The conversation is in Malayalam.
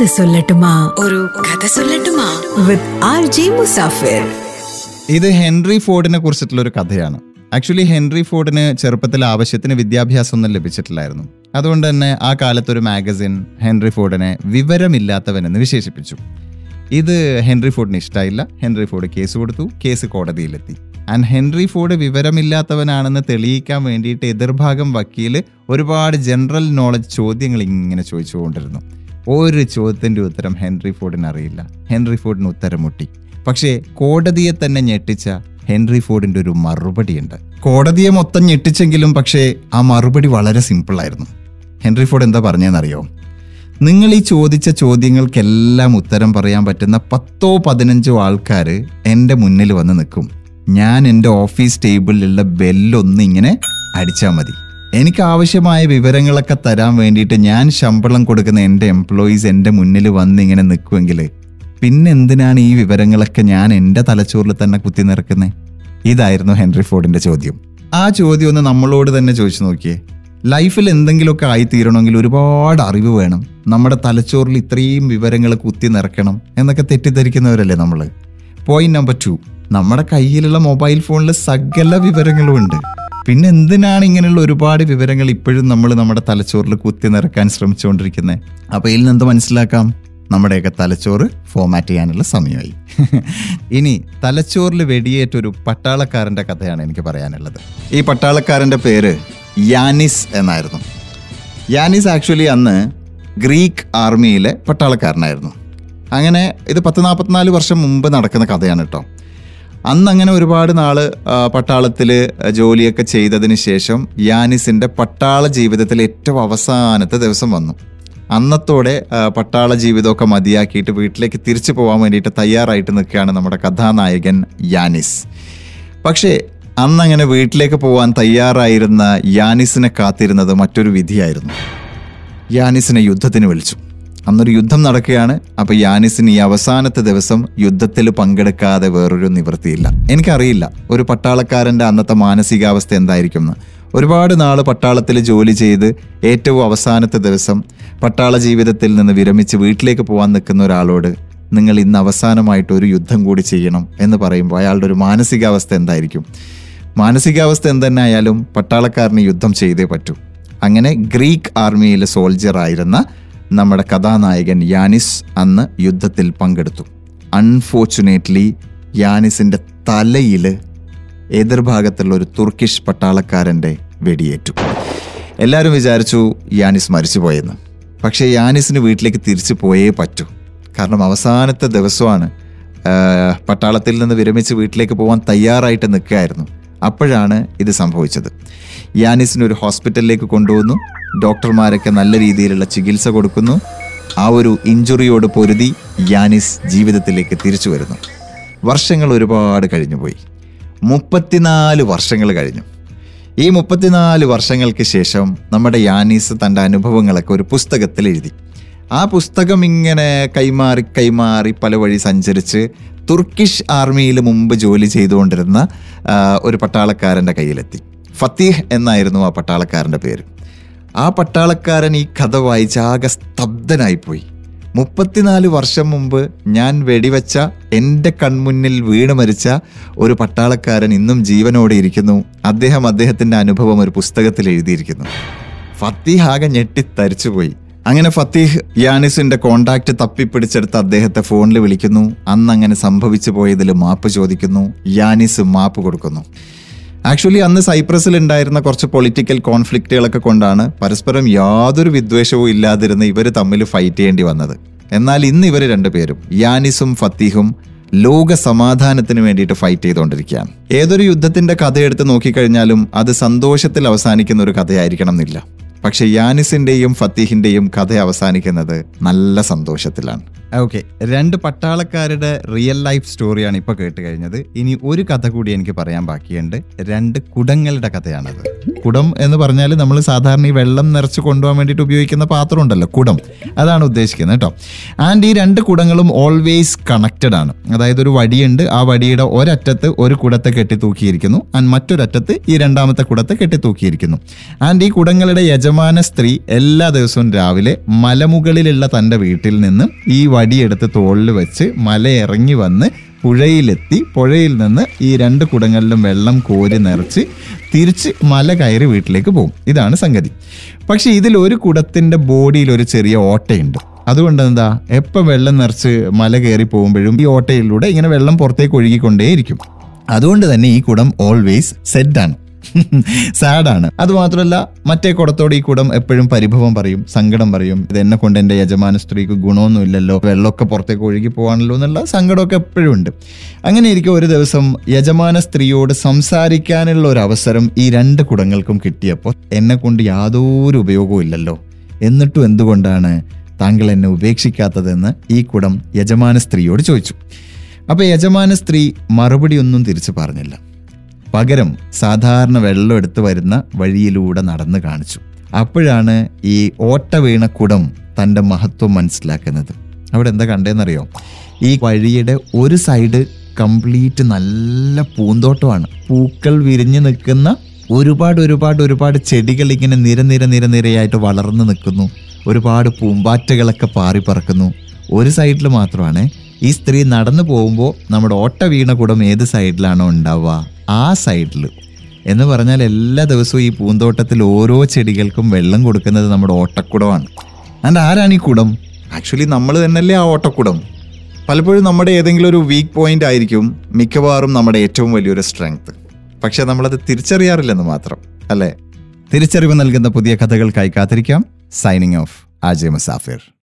കഥ സൊല്ലട്ടുമാ. ഒരു കഥ സൊല്ലട്ടുമാ. വിത്ത് ആർ ജി മുസാഫിർ ഇത് ഹെൻറി ഫോർഡിനെ കുറിച്ചിട്ടുള്ള ഒരു കഥയാണ്. ആക്ച്വലി ഹെൻറി ഫോർഡിന് ചെറുപ്പത്തിൽ ആവശ്യത്തിന് വിദ്യാഭ്യാസം ഒന്നും ലഭിച്ചിട്ടില്ലായിരുന്നു. അതുകൊണ്ട് തന്നെ ആ കാലത്ത് ഒരു മാഗസിൻ ഹെൻറി ഫോർഡിനെ വിവരമില്ലാത്തവനെന്ന് വിശേഷിപ്പിച്ചു. ഇത് ഹെൻറി ഫോർഡിന് ഇഷ്ടമായില്ല ഹെൻറി ഫോർഡ് കേസ് കൊടുത്തു. കേസ് കോടതിയിലെത്തി. ആൻഡ് ഹെൻറി ഫോർഡ് വിവരമില്ലാത്തവനാണെന്ന് തെളിയിക്കാൻ വേണ്ടിയിട്ട് എതിർഭാഗം വക്കീൽ ഒരുപാട് ജനറൽ നോളജ് ചോദ്യങ്ങൾ ഇങ്ങനെ ചോദിച്ചുകൊണ്ടിരുന്നു. ഒരു ചോദ്യത്തിന്റെ ഉത്തരം ഹെൻറി ഫോർഡിന് അറിയില്ല. ഹെൻറി ഫോർഡിന് ഉത്തരം മുട്ടി പക്ഷേ കോടതിയെ തന്നെ ഞെട്ടിച്ച ഹെൻറി ഫോർഡിന്റെ ഒരു മറുപടിയുണ്ട്. കോടതിയെ മൊത്തം ഞെട്ടിച്ചെങ്കിലും പക്ഷേ ആ മറുപടി വളരെ സിമ്പിളായിരുന്നു. ഹെൻറി ഫോർഡ് എന്താ പറഞ്ഞതെന്നറിയോ? നിങ്ങൾ ഈ ചോദിച്ച ചോദ്യങ്ങൾക്കെല്ലാം ഉത്തരം പറയാൻ പറ്റുന്ന പത്തോ പതിനഞ്ചോ ആൾക്കാർ എന്റെ മുന്നിൽ വന്ന് നിൽക്കും. ഞാൻ എന്റെ ഓഫീസ് ടേബിളിലുള്ള ബെല്ലൊന്ന് ഇങ്ങനെ അടിച്ചാൽ മതി. എനിക്ക് ആവശ്യമായ വിവരങ്ങളൊക്കെ തരാൻ വേണ്ടിയിട്ട് ഞാൻ ശമ്പളം കൊടുക്കുന്ന എന്റെ എംപ്ലോയീസ് എന്റെ മുന്നിൽ വന്നിങ്ങനെ നിൽക്കുമെങ്കിൽ പിന്നെ എന്തിനാണ് ഈ വിവരങ്ങളൊക്കെ ഞാൻ എന്റെ തലച്ചോറിൽ തന്നെ കുത്തി നിറക്കുന്നത് ഇതായിരുന്നു ഹെൻറി ഫോർഡിന്റെ ചോദ്യം. ആ ചോദ്യം ഒന്ന് നമ്മളോട് തന്നെ ചോദിച്ചു നോക്കിയേ. ലൈഫിൽ എന്തെങ്കിലുമൊക്കെ ആയിത്തീരണമെങ്കിൽ ഒരുപാട് അറിവ് വേണം. നമ്മുടെ തലച്ചോറിൽ ഇത്രയും വിവരങ്ങൾ കുത്തി നിറക്കണം എന്നൊക്കെ തെറ്റിദ്ധരിക്കുന്നവരല്ലേ നമ്മൾ. പോയിന്റ് നമ്പർ ടു നമ്മുടെ കയ്യിലുള്ള മൊബൈൽ ഫോണിൽ സകല വിവരങ്ങളും ഉണ്ട്. പിന്നെ എന്തിനാണ് ഇങ്ങനെയുള്ള ഒരുപാട് വിവരങ്ങൾ ഇപ്പോഴും നമ്മൾ നമ്മുടെ തലച്ചോറിൽ കുത്തി നിറക്കാൻ ശ്രമിച്ചുകൊണ്ടിരിക്കുന്നത്? അപ്പോൾ ഇതിൽ നിന്ന് മനസ്സിലാക്കാം? നമ്മുടെയൊക്കെ തലച്ചോറ് ഫോമാറ്റ് ചെയ്യാനുള്ള സമയമായി. ഇനി തലച്ചോറിൽ വെടിയേറ്റ ഒരു പട്ടാളക്കാരന്റെ കഥയാണ് എനിക്ക് പറയാനുള്ളത്. ഈ പട്ടാളക്കാരന്റെ പേര് യാനിസ് എന്നായിരുന്നു. യാനിസ് ആക്ച്വലി അന്ന് ഗ്രീക്ക് ആർമിയിലെ പട്ടാളക്കാരനായിരുന്നു. അങ്ങനെ ഇത് പത്ത് നാൽപ്പത്തിനാല് വർഷം മുമ്പ് നടക്കുന്ന കഥയാണ് കേട്ടോ. അന്ന് അങ്ങനെ ഒരുപാട് നാൾ പട്ടാളത്തിൽ ജോലിയൊക്കെ ചെയ്തതിന് ശേഷം യാനിസിന്റെ പട്ടാള ജീവിതത്തിൽ ഏറ്റവും അവസാനത്തെ ദിവസം വന്നു. അന്നത്തോടെ പട്ടാള ജീവിതമൊക്കെ മതിയാക്കിയിട്ട് വീട്ടിലേക്ക് തിരിച്ചു പോകാൻ വേണ്ടിയിട്ട് തയ്യാറായിട്ട് നിൽക്കുകയാണ് നമ്മുടെ കഥാനായകൻ യാനിസ്. പക്ഷേ അന്നങ്ങനെ വീട്ടിലേക്ക് പോകാൻ തയ്യാറായിരുന്ന യാനിസിനെ കാത്തിരുന്നത് മറ്റൊരു വിധിയായിരുന്നു. യാനിസിനെ യുദ്ധത്തിന് വിളിച്ചു. അന്നൊരു യുദ്ധം നടക്കുകയാണ്. അപ്പൊ യാനിസിന് ഈ അവസാനത്തെ ദിവസം യുദ്ധത്തിൽ പങ്കെടുക്കാതെ വേറൊരു നിവൃത്തിയില്ല. എനിക്കറിയില്ല ഒരു പട്ടാളക്കാരന്റെ അന്നത്തെ മാനസികാവസ്ഥ എന്തായിരിക്കും എന്ന്. ഒരുപാട് നാൾ പട്ടാളത്തിൽ ജോലി ചെയ്ത് ഏറ്റവും അവസാനത്തെ ദിവസം പട്ടാള ജീവിതത്തിൽ നിന്ന് വിരമിച്ച് വീട്ടിലേക്ക് പോകാൻ നിൽക്കുന്ന ഒരാളോട് നിങ്ങൾ ഇന്ന് അവസാനമായിട്ട് ഒരു യുദ്ധം കൂടി ചെയ്യണം എന്ന് പറയുമ്പോൾ അയാളുടെ ഒരു മാനസികാവസ്ഥ എന്തായിരിക്കും? മാനസികാവസ്ഥ എന്തെന്നെ ആയാലും പട്ടാളക്കാരന് യുദ്ധം ചെയ്തേ പറ്റൂ. അങ്ങനെ ഗ്രീക്ക് ആർമിയിലെ സോൾജർ ആയിരുന്ന നമ്മുടെ കഥാനായകൻ യാനിസ് അന്ന് യുദ്ധത്തിൽ പങ്കെടുത്തു. അൺഫോർച്ചുനേറ്റ്ലി യാനിസിന്റെ തലയിൽ എതിർഭാഗത്തുള്ള ഒരു തുർക്കിഷ് പട്ടാളക്കാരന്റെ വെടിയേറ്റു. എല്ലാവരും വിചാരിച്ചു യാനിസ് മരിച്ചുപോയെന്ന്. പക്ഷേ യാനിസിന് വീട്ടിലേക്ക് തിരിച്ചു പോയേ പറ്റൂ. കാരണം അവസാനത്തെ ദിവസമാണ് പട്ടാളത്തിൽ നിന്ന് വിരമിച്ച് വീട്ടിലേക്ക് പോകാൻ തയ്യാറായിട്ട് നിൽക്കുകയായിരുന്നു. അപ്പോഴാണ് ഇത് സംഭവിച്ചത്. യാനിസിനെ ഒരു ഹോസ്പിറ്റലിലേക്ക് കൊണ്ടുവന്നു. ഡോക്ടർമാരൊക്കെ നല്ല രീതിയിലുള്ള ചികിത്സ കൊടുക്കുന്നു. ആ ഒരു ഇഞ്ചുറിയോട് പൊരുതി യാനിസ് ജീവിതത്തിലേക്ക് തിരിച്ചു വരുന്നു. വർഷങ്ങൾ ഒരുപാട് കഴിഞ്ഞുപോയി മുപ്പത്തിനാല് വർഷങ്ങൾ കഴിഞ്ഞു. ഈ മുപ്പത്തിനാല് വർഷങ്ങൾക്ക് ശേഷം നമ്മുടെ യാനീസ് തന്റെ അനുഭവങ്ങളൊക്കെ ഒരു പുസ്തകത്തിൽ എഴുതി. ആ പുസ്തകം ഇങ്ങനെ കൈമാറി കൈമാറി പല വഴി സഞ്ചരിച്ച് തുർക്കിഷ് ആർമിയിൽ മുമ്പ് ജോലി ചെയ്തുകൊണ്ടിരുന്ന ഒരു പട്ടാളക്കാരന്റെ കയ്യിലെത്തി. ഫത്തീഹ് എന്നായിരുന്നു ആ പട്ടാളക്കാരന്റെ പേര്. ആ പട്ടാളക്കാരൻ ഈ കഥ വായിച്ച് ആകെ സ്തബ്ധനായിപ്പോയി. മുപ്പത്തിനാല് വർഷം മുമ്പ് ഞാൻ വെടിവെച്ച എന്റെ കൺമുന്നിൽ വീണ് മരിച്ച ഒരു പട്ടാളക്കാരൻ ഇന്നും ജീവനോടെ ഇരിക്കുന്നു. അദ്ദേഹം അദ്ദേഹത്തിന്റെ അനുഭവം ഒരു പുസ്തകത്തിൽ എഴുതിയിരിക്കുന്നു. ഫത്തീഹ് ആകെ ഞെട്ടി തരിച്ചുപോയി അങ്ങനെ ഫത്തീഹ് യാനിസിന്റെ കോണ്ടാക്ട് തപ്പിപ്പിടിച്ചെടുത്ത് അദ്ദേഹത്തെ ഫോണിൽ വിളിക്കുന്നു. അന്ന് അങ്ങനെ സംഭവിച്ചു പോയതിൽ മാപ്പ് ചോദിക്കുന്നു. യാനിസ് മാപ്പ് കൊടുക്കുന്നു. ആക്ച്വലി അന്ന് സൈപ്രസിൽ ഉണ്ടായിരുന്ന കുറച്ച് പൊളിറ്റിക്കൽ കോൺഫ്ലിക്റ്റുകളൊക്കെ കൊണ്ടാണ് പരസ്പരം യാതൊരു വിദ്വേഷവും ഇല്ലാതിരുന്ന് ഇവർ തമ്മിൽ ഫൈറ്റ് ചെയ്യേണ്ടി വന്നത്. എന്നാൽ ഇന്ന് ഇവർ രണ്ടുപേരും യാനിസും ഫത്തീഹും ലോക സമാധാനത്തിന് വേണ്ടിയിട്ട് ഫൈറ്റ് ചെയ്തുകൊണ്ടിരിക്കുകയാണ് ഏതൊരു യുദ്ധത്തിന്റെ കഥ എടുത്ത് നോക്കിക്കഴിഞ്ഞാലും അത് സന്തോഷത്തിൽ അവസാനിക്കുന്ന ഒരു കഥയായിരിക്കണം എന്നില്ല. പക്ഷെ യാനിസിന്റെയും ഫത്തീഹിന്റെയും കഥ അവസാനിക്കുന്നത് നല്ല സന്തോഷത്തിലാണ്. ഓക്കെ രണ്ട് പട്ടാളക്കാരുടെ റിയൽ ലൈഫ് സ്റ്റോറിയാണ് ഇപ്പൊ കേട്ട് കഴിഞ്ഞത്. ഇനി ഒരു കഥ കൂടി എനിക്ക് പറയാൻ ബാക്കിയുണ്ട്. രണ്ട് കുടങ്ങളുടെ കഥയാണത്. കുടം എന്ന് പറഞ്ഞാൽ നമ്മൾ സാധാരണ ഈ വെള്ളം നിറച്ച് കൊണ്ടുപോകാൻ വേണ്ടിയിട്ട് ഉപയോഗിക്കുന്ന പാത്രം ഉണ്ടല്ലോ കുടം. അതാണ് ഉദ്ദേശിക്കുന്നത് കേട്ടോ. ആൻഡ് ഈ രണ്ട് കുടങ്ങളും ഓൾവേസ് കണക്റ്റഡ് ആണ്. അതായത് ഒരു വടിയുണ്ട് ആ വടിയുടെ ഒരറ്റത്ത് ഒരു കുടത്തെ കെട്ടി തൂക്കിയിരിക്കുന്നു ആൻഡ് മറ്റൊരറ്റത്ത് ഈ രണ്ടാമത്തെ കുടത്തെ കെട്ടി തൂക്കിയിരിക്കുന്നു ആൻഡ് ഈ കുടങ്ങളുടെ യജമാന സ്ത്രീ എല്ലാ ദിവസവും രാവിലെ മലമുകളിലുള്ള തന്റെ വീട്ടിൽ നിന്ന് ഈ വടിയെടുത്ത് തോളിൽ വെച്ച് മലയിറങ്ങി വന്ന് പുഴയിലെത്തി. പുഴയിൽ നിന്ന് ഈ രണ്ട് കുടങ്ങളിലും വെള്ളം കോരി നിറച്ച് തിരിച്ച് മല കയറി വീട്ടിലേക്ക് പോകും. ഇതാണ് സംഗതി. പക്ഷേ ഇതിൽ ഒരു കുടത്തിന്റെ ബോഡിയിൽ ഒരു ചെറിയ ഓട്ടയുണ്ട്. അതുകൊണ്ട് എന്താ? എപ്പോൾ വെള്ളം നിറച്ച് മല കയറി പോകുമ്പോഴും ഈ ഓട്ടയിലൂടെ ഇങ്ങനെ വെള്ളം പുറത്തേക്ക് ഒഴുകിക്കൊണ്ടേയിരിക്കും. അതുകൊണ്ട് തന്നെ ഈ കുടം ഓൾവേസ് സെറ്റാണ് സാഡാണ്. അതുമാത്രമല്ല മറ്റേ കുടത്തോട് ഈ കുടം എപ്പോഴും പരിഭവം പറയും സങ്കടം പറയും. ഇത് എന്നെ കൊണ്ട് എന്റെ യജമാന സ്ത്രീക്ക് ഗുണമൊന്നും ഇല്ലല്ലോ വെള്ളമൊക്കെ പുറത്തേക്ക് ഒഴുകി പോകാണല്ലോ എന്നുള്ള സങ്കടമൊക്കെ എപ്പോഴും ഉണ്ട്. അങ്ങനെ ഇരിക്കും ഒരു ദിവസം യജമാന സ്ത്രീയോട് സംസാരിക്കാനുള്ള ഒരു അവസരം ഈ രണ്ട് കുടങ്ങൾക്കും കിട്ടിയപ്പോൾ എന്നെ കൊണ്ട് യാതൊരു ഉപയോഗവും ഇല്ലല്ലോ. എന്നിട്ടും എന്തുകൊണ്ടാണ് താങ്കൾ എന്നെ ഉപേക്ഷിക്കാത്തതെന്ന് ഈ കുടം യജമാന സ്ത്രീയോട് ചോദിച്ചു. അപ്പോൾ യജമാന സ്ത്രീ മറുപടി ഒന്നും തിരിച്ചു പറഞ്ഞില്ല. പകരം സാധാരണ വെള്ളം എടുത്ത് വരുന്ന വഴിയിലൂടെ നടന്നു കാണിച്ചു. അപ്പോഴാണ് ഈ ഓട്ട വീണ കുടം തന്റെ മഹത്വം മനസ്സിലാക്കുന്നത്. അവിടെ എന്താ കണ്ടേന്നറിയോ? ഈ വഴിയുടെ ഒരു സൈഡ് കംപ്ലീറ്റ് നല്ല പൂന്തോട്ടമാണ്. പൂക്കൾ വിരിഞ്ഞു നിൽക്കുന്ന ഒരുപാട് ഒരുപാട് ഒരുപാട് ചെടികൾ ഇങ്ങനെ നിര നിര നിര നിരയായിട്ട് വളർന്നു നിൽക്കുന്നു. ഒരുപാട് പൂമ്പാറ്റകളൊക്കെ പാറി പറക്കുന്നു. ഒരു സൈഡിൽ മാത്രമാണ് ഈ സ്ത്രീ നടന്നു പോകുമ്പോൾ നമ്മുടെ ഓട്ട വീണ കുടം ഏത് സൈഡിലാണോ ഉണ്ടാവുക. ആ സൈഡിൽ എന്ന് പറഞ്ഞാൽ എല്ലാ ദിവസവും ഈ പൂന്തോട്ടത്തിൽ ഓരോ ചെടികൾക്കും വെള്ളം കൊടുക്കുന്നത് നമ്മുടെ ഓട്ടക്കുടമാണ്. ആൻഡ് ആരാണ് ഈ കുടം? ആക്ച്വലി നമ്മൾ തന്നെയല്ലേ ആ ഓട്ടക്കുടം. പലപ്പോഴും നമ്മുടെ ഏതെങ്കിലും ഒരു വീക്ക് പോയിന്റ് ആയിരിക്കും മിക്കവാറും നമ്മുടെ ഏറ്റവും വലിയൊരു സ്ട്രെങ്ത് പക്ഷേ നമ്മളത് തിരിച്ചറിയാറില്ലെന്ന് മാത്രം അല്ലേ? തിരിച്ചറിവ് നൽകുന്ന പുതിയ കഥകൾക്കായി കാത്തിരിക്കാം. Signing off Ajay Musafir.